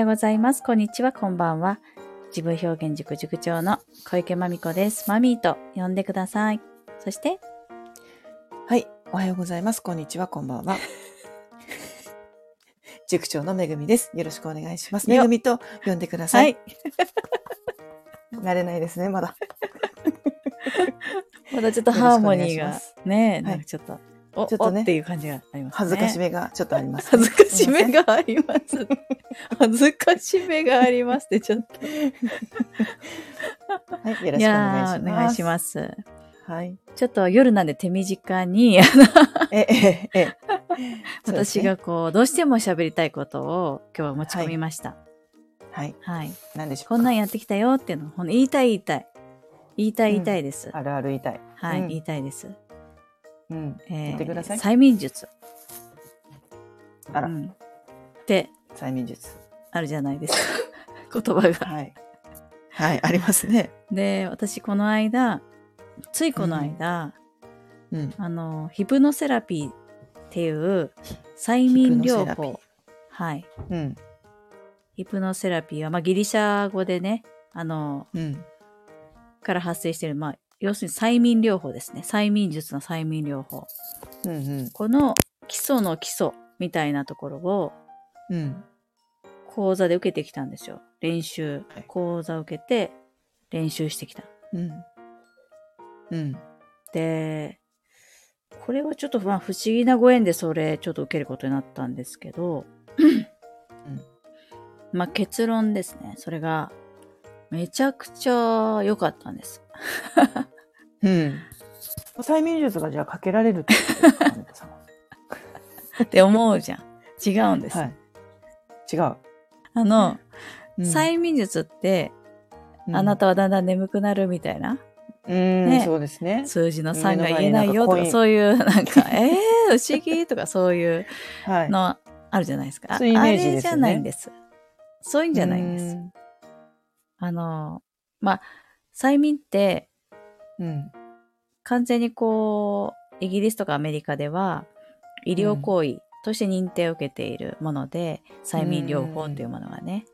ようございます。こんにちは、こんばんは。自分表現塾塾長の小池まみこです。マミーと呼んでください。そして、はい。おはようございます。こんにちは。こんばんは。塾長のめぐみです。よろしくお願いします。よめぐみと呼んでくださ。はいい。慣れないですね、まだ。まだちょっとハーモニーがね、はいなんかちょっと、お、ちょっとねおっていう感じがありますね。恥ずかしめがちょっとあります、恥ずかしめ。があります。恥ずかしめがありますって、ちょっと。はい。よろしくお願いします。ーお願いします。はい。ちょっと夜なんで手短に、え、え、え、え。私がこう、どうしても喋りたいことを今日は持ち込みました。はい。はい。何でしょうか？こんなんやってきたよっていうのを、ほんと言いたい言いたい。言いたい言いたいです。あるある言いたい。はい、うん言いたいです。うん。えー言ってください催眠術。あらう、んって催眠術。あるじゃないですか。言葉が。はい。はい、ありますね。で、私この間、ついこの間、うん。あの、ヒプノセラピーっていう催眠療法。はい。うん。ヒプノセラピーは、まあ、ギリシャ語でね、あの、うん。から発生している、まあ、要するに催眠療法ですね。催眠術の催眠療法。うん。うん。この基礎の基礎みたいなところをうん。講座で受けてきたんですよ。練習はい。講座を受けて練習してきた。うん。うん。で、これはちょっとまあ不思議なご縁でそれちょっと受けることになったんですけど、まあ結論ですね。それがめちゃくちゃ良かったんです。うん。催眠術がじゃあかけられるってことって思うじゃん。違うんです。はい。違う。あの、うん催眠術って、あな、たはだんだん眠くなるみたいな、うん、ねそうですね。数字の3が言えないよとか、そういうなんか、えー、不思議とかそういうはい。のあるじゃないですか。あそういあれじゃないんです。そういうんじゃないんです。うんあの、まあ、催眠ってうん。完全にこう、イギリスとかアメリカでは医療行為として認定を受けているもので、催眠療法っていうものがね。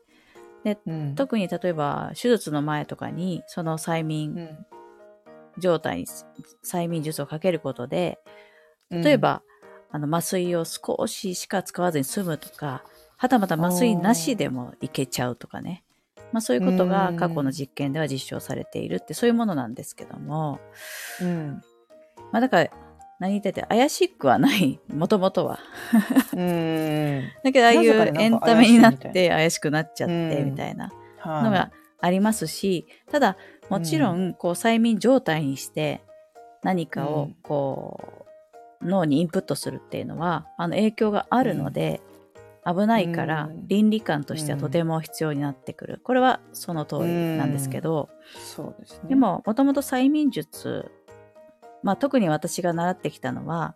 うん。特に例えば手術の前とかにその催う眠ん状態に催眠術をかけることで、例え、ば、あの麻酔を少ししか使わずに済むとか、はたまた麻酔なしでもいけちゃうとかね。まあそういうことが過去の実験では実証されているってそういうものなんですけども、うん。まあだから何言ってて怪しくはない、もともとは。うん。だけどああいうエンタメになって怪しくなっちゃってうん。みたいなはい。のがありますし、ただもちろん。こう催眠状態にして何かをうん。こう脳にインプットするっていうのはあの影響があるので、危ないからうん倫理観としてはとても必要になってくる。これはその通りなんですけど、そうですね。で、ももともと催眠術、まあ特に私が習ってきたのは、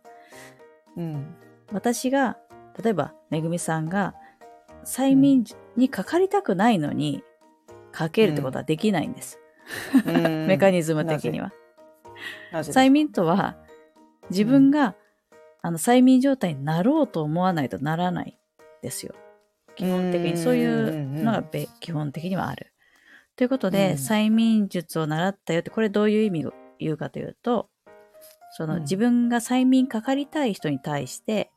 うん。私が例えばめぐみさんが催眠にかかりたくないのにかけるってことはできないんです。メカニズム的には。催眠とは自分が、あの催眠状態になろうと思わないとならないですよ。基本的にそういうのがべ基本的にはある。ということで、うん催眠術を習ったよってこれどういう意味を言うかというとその、うん自分が催眠かかりたい人に対して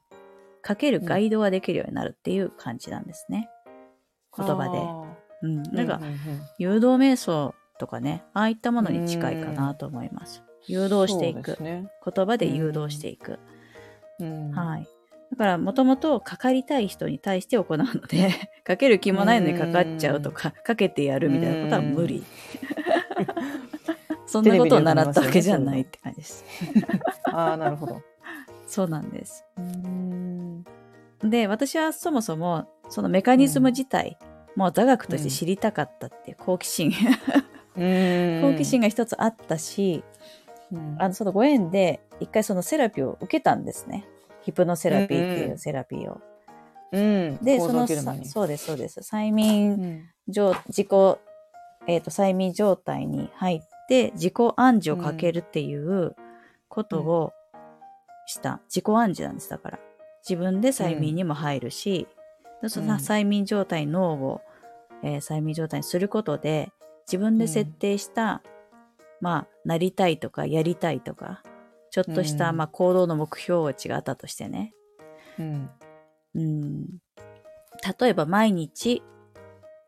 かけるガイドができるようになるっていう感じなんですね。言葉で。うん、でなんか、誘導瞑想とかねああいったものに近いかなと思います。誘導していく。ね。言葉で誘導していく。うんはい。だから、もともとかかりたい人に対して行うので、かける気もないのにかかっちゃうとか、かけてやるみたいなことは無理。そんなことを習ったわけじゃないって感じです。ああ、なるほど。そうなんです。うん。で、私はそもそも、そのメカニズム自体、もう座学として知りたかったっていう好奇心、好奇心が一つあったし、うんあの、そのご縁で、一回そのセラピーを受けたんですね。ヒプノセラピーってうんいううんセラピーを。うん。で、その、そうです、そうです。催眠うん状、自己、えっ、と、催眠状態に入って、自己暗示をかけるっていうことをした。自己暗示なんです、だから。自分で催眠にも入るし、でそのうん催眠状態、脳を、えー催眠状態にすることで、自分で設定した、まあ、なりたいとか、やりたいとか、ちょっとした、うんまあ、行動の目標値があったとしてね。うん。うん。例えば、毎日、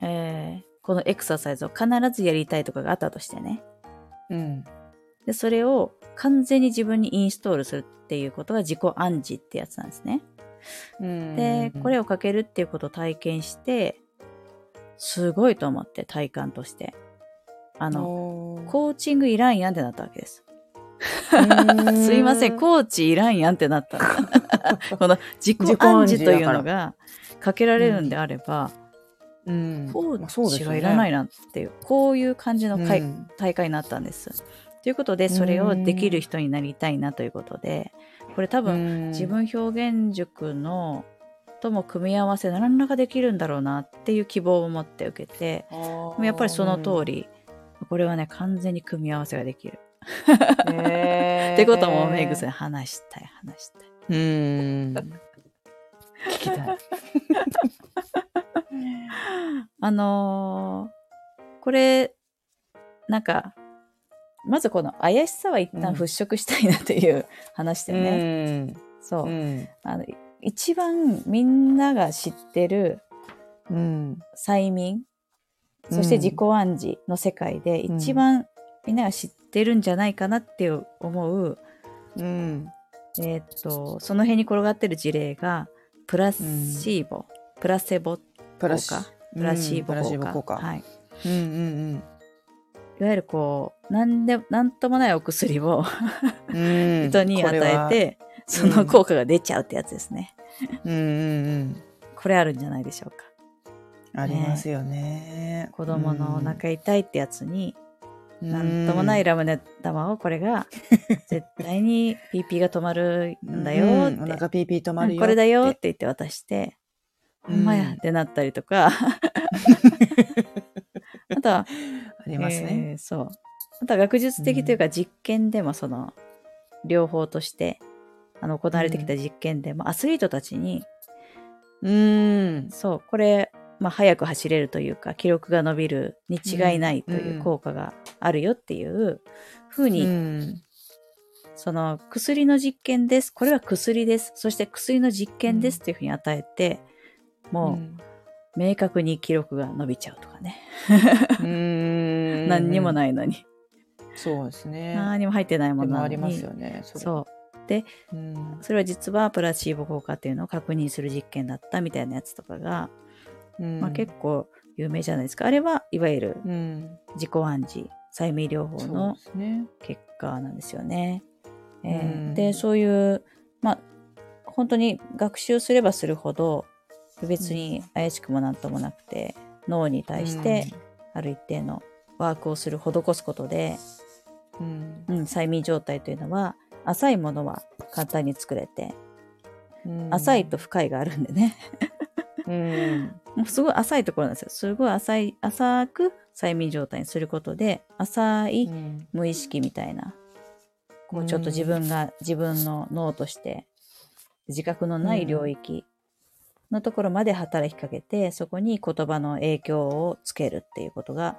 えーこのエクササイズを必ずやりたいとかがあったとしてね。うん。で、それを完全に自分にインストールするっていうことが自己暗示ってやつなんですね。うん。で、これをかけるっていうことを体験して、すごいと思って、体感として。あの、のコーチングいらんやんってなったわけです。す すいません、コーチいらんやんってなった。この自己暗示というのがかけられるんであれば、うん。コーチですよね。がいらないなっていう、こういう感じの会うん。大会になったんです。ということで、それをできる人になりたいなということで、これ多分、うん。自分表現塾のとも組み合わせ何らかできるんだろうなっていう希望を持って受けて、やっぱりその通り、これはね、完全に組み合わせができる。ってこともメグさん話したい、話したい。うん。聞きたい。あのーこれ、なんか、まずこの怪しさは一旦払拭したいなっていう話でね。そうう。ん。あの一番みんなが知ってるうん。催眠、そして自己暗示の世界でうん一番みんなが知ってるんじゃないかなって思う、うん。えーっと、その辺に転がってる事例が、プラシーボ、プラセボプラ効果、プラシーボ効果。はい。うんうんいわゆるこう、なんで、なんともないお薬をうん。う ん人に与え。て、その効果が出ちゃうってやつですね。これはうんうんうん。これあるんじゃないでしょうか。ありますよね。子供のお腹痛いってやつに、うん、なんともないラムネ玉をこれが、絶対に PP が止まるんだよって。うんお腹ピーピー止まるよ。これだよって言って渡して、うんほんまやってなったりとか、あとは、ありますね。えーそう。あとは学術的というか実験でもその、両方として、あの、行われてきた実験でも、アスリートたちに、うん。そう、これ、まあ、速く走れるというか、記録が伸びるに違いないという効果があるよっていうふうに、うんその薬の実験です。これは薬です。そして薬の実験ですっていうふうに与えて、もう明確に記録が伸びちゃうとかね。うん。何にもい。ないのに。そうですね。何にも入ってないもでのなのに。もありますよね。そう。うん。それは実はプラシーボ効果っていうのを確認する実験だったみたいなやつとかが、うんまあ結構有名じゃないですか。あれはいわゆるうん。自己暗示、催眠療法の。結果なんですよね。えーうんで、そういう、まあ、本当に学習すればするほど、別に怪しくもなんともなくて、脳に対してある一定のワークをする、施すことで、うん、うん、催眠状態というのは、浅いものは簡単に作れて、うん浅いと深いがあるんでね。うん。もうすごい浅いところなんですよ。すごい浅い、浅く催眠状態にすることで、浅いうん無意識みたいな、こうちょっと自分が自分の脳として自覚のない領域のところまで働きかけて、そこに言葉の影響をつけるっていうことが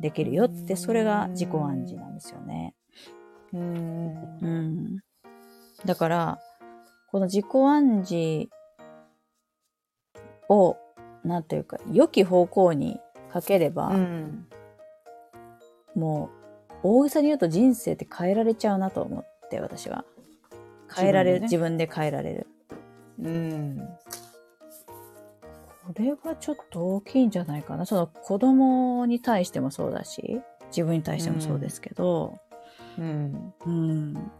できるよって、それが自己暗示なんですよね。うんうん。だから、この自己暗示を、なんというか、良き方向にかければ、うんもう、大げさに言うと人生って変えられちゃうなと思って、私は。変えられる、自分,、で変えられる。うんこれはちょっと大きいんじゃないかな。その子供に対してもそうだし、自分に対してもそうですけど、うんうん。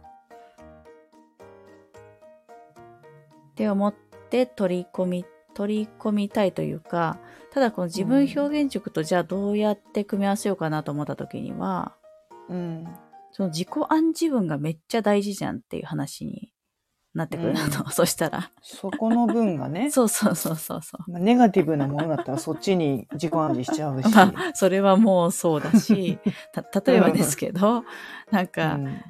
って思って取り込み、取り込みたいというか、ただこの自分表現塾とじゃあどうやって組み合わせようかなと思った時には、うんその自己暗示文がめっちゃ大事じゃんっていう話になってくるなと。そしたら。そこの分がね、そうそうそうそうそう。まあネガティブなものだったらそっちに自己暗示しちゃうし。まあ、それはもうそうだし、た、例えばですけど、なんか、うん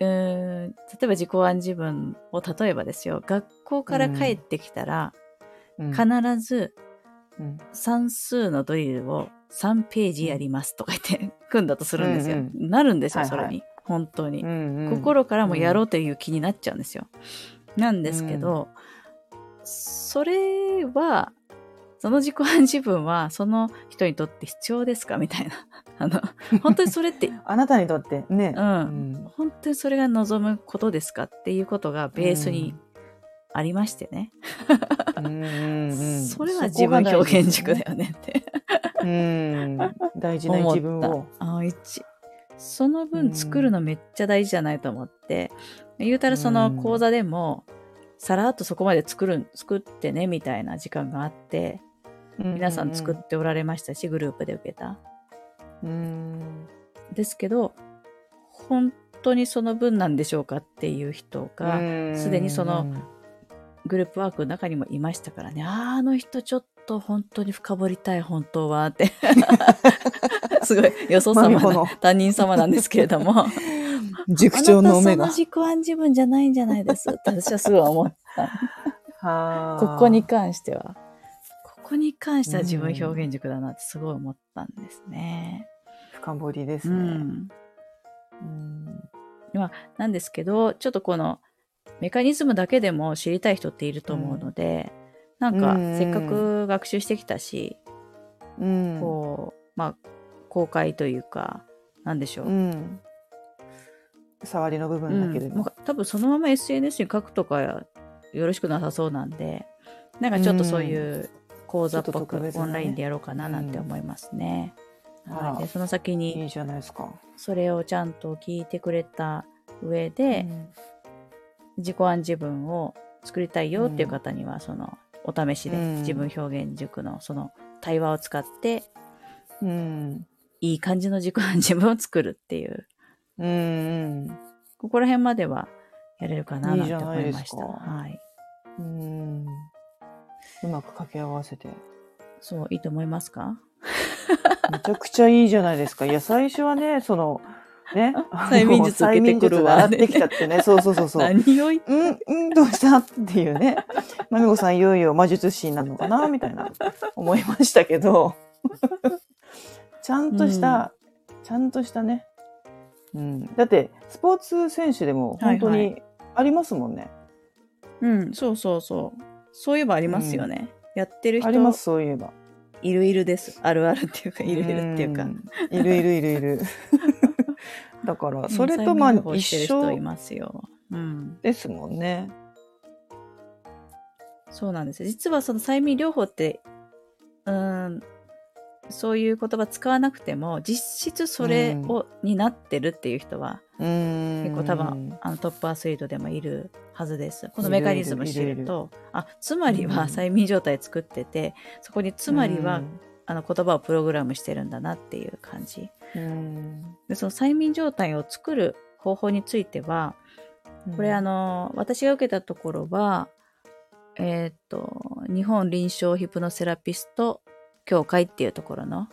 うーん、例えば自己暗示文を例えばですよ、学校から帰ってきたら、うん。必ずうん。算数のドリルを3ページやりますとか言って組んだとするんですよ。うんなるんですよ、はいはい。それに。本当に。うんうん心からもやろうという気になっちゃうんですよ。なんですけど、それは、その自己暗示文はその人にとって必要ですか？みたいな。あの、本当にそれって、あなたにとってね。うん。うん。本当にそれが望むことですか？っていうことがベースにありましてね。うんうんうん。それは自分表現軸だよねって。うん。大事な自分を。た。あ一。その分作るのめっちゃ大事じゃないと思って、言うたらその講座でも、さらっとそこまで作る、作ってねみたいな時間があって、皆さん作っておられましたし、グループで受けた。うんですけど、本当にその分なんでしょうかっていう人が、すでにそのグループワークの中にもいましたからね、あの人ちょっと本当に深掘りたい、本当はって。すごい、よそ様の担任様なんですけれども。塾長の目があなたその。自己暗示文じゃないんじゃないですって私はすごい思った。はあここに関しては。ここに関しては自分表現軸だなってすごい思ったんですね。深掘りですうね。ん。うんなんですけど、ちょっとこのメカニズムだけでも知りたい人っていると思うので、なんかうんせっかく学習してきたし、うんこう、まあ、公開というか、なんでしょう。うん触りの部分だけでも。うん多分そのまま SNS に書くとかよろしくなさそうなんで、なんかちょっとそういう講座っぽくオンラインでやろうかななんて思いますね。うんはい、でその先にいいじゃないですか。それをちゃんと聞いてくれた上で、自己暗示文を作りたいよっていう方には、そのお試しでうん自分表現塾のその対話を使ってうん。いい感じの自己暗示文を作るっていううん。うん。ここら辺まではやれるかななんて思いました。ですかはい。うん。うまく掛け合わせて。そう、いいと思いますか？めちゃくちゃいいじゃないですか。いや、最初はね、その、ね、催眠術受けてくるわ催眠術が上がってきたってね、そうそうそうそう。何を言っうん、うん、どうした？っていうね。まみこさんいよいよ魔術師になるのかな？みたいな思いましたけど。ちゃんとした、ちゃんとしたね。うん。だって、スポーツ選手でも本当はいにありますもんね。うん、そうそうそう。そういえばありますよね。やってる人あります、そういえば。いるいるです。あるあるっていうか、いるいるっていうか。んいるいるいるいる。だから、それとまあうん催眠療法一してる人い緒ますよ。うん。ですもんね。そうなんですよ。実はその催眠療法って、うーん、そういう言葉使わなくても、実質それを、になってるっていう人は、うん。結構多分、あのトップアスリートでもいるはずです。このメカニズム知いると、あ、つまりうんは催眠状態作ってて、そこにつまりは、うんあの言葉をプログラムしてるんだなっていう感じ。うんで、その催眠状態を作る方法については、これあの、私が受けたところは、えーっと、日本臨床ヒプノセラピスト協会っていうところの、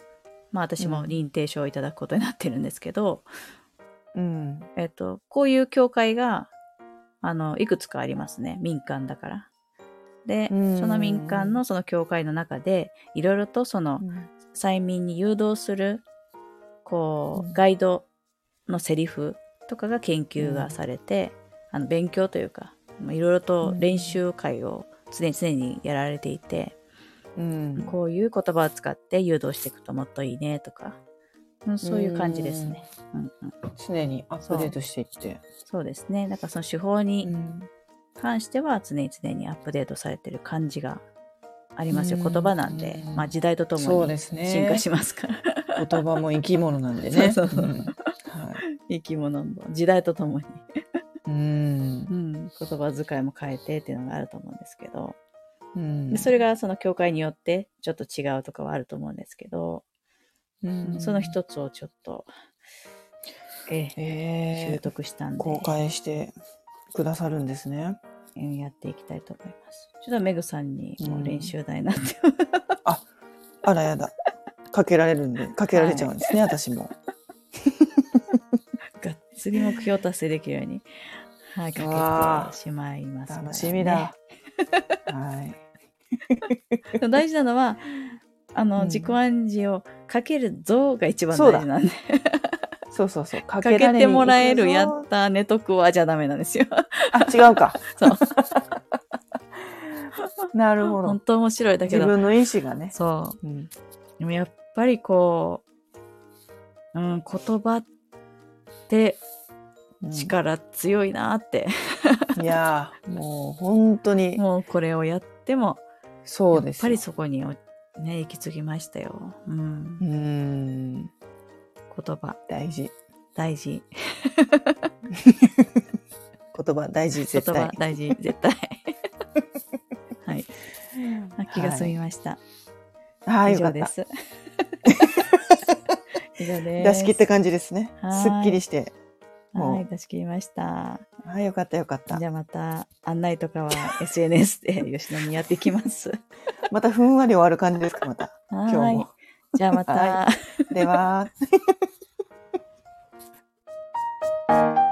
まあ私も認定証をいただくことになってるんですけど、うん。えーっと、こういう協会が、あの、いくつかありますね。民間だから。で、うん。その民間のその協会の中で、いろいろとその催眠に誘導する、こうん。う、ガイドのセリフとかが研究がされて、あの、勉強というか、まあいろいろと練習会を常に常にやられていて、うん。こういう言葉を使って誘導していくともっといいねとか、うんそういう感じですね。うんうん、常にアップデートしていって。そうですね。だからその手法にん関しては常に常にアップデートされてる感じがありますよ。うん言葉なんで、まあ時代とともに。進化しますから。言葉も生き物なんでね。そうそうそうんはい。生き物の時代とともに、うんう。ん、言葉遣いも変えてっていうのがあると思うんですけど、うんでそれがその教会によってちょっと違うとかはあると思うんですけど、うんその一つをちょっと、えええ習得したんで、公開してくださるんですね。うんやっていきたいと思います。ちょっとメグさんにもう練習台になって、あらやだ。かけられるんで、かけられちゃうんですね、私も。がっつり目標達成できるように、はい、かけてしまいますね、楽しみだ。はい。大事なのは、あの、うん自己暗示をかける像が一番大事なんで。そうそうそう。かかけてもらえる、やっった、寝とくわじゃダメなんですよ。あ、違うか。そう。なるほ本ど。当面白い。だけど、自分の意志がね。そう。うん。でもやっぱりこう、うん、言葉ってうん力強いなって、いやー、もう本当に、もうこれをやっても、そうですよ。やっぱりそこにおね、行き継ぎましたよ。うんう。ん。言葉、大事。大事。言葉大事、言絶対葉。大事、絶対。はい。あ気が済みました。はい、以。上です。以上です。出し切った感じですねは。いすっきりして。はい、出し切りました。はい、よかったよかった。じゃあまた案内とかは SNS で 吉野にやってきます。またふんわり終わる感じですか、また。今日も。じゃあまた。はい、では。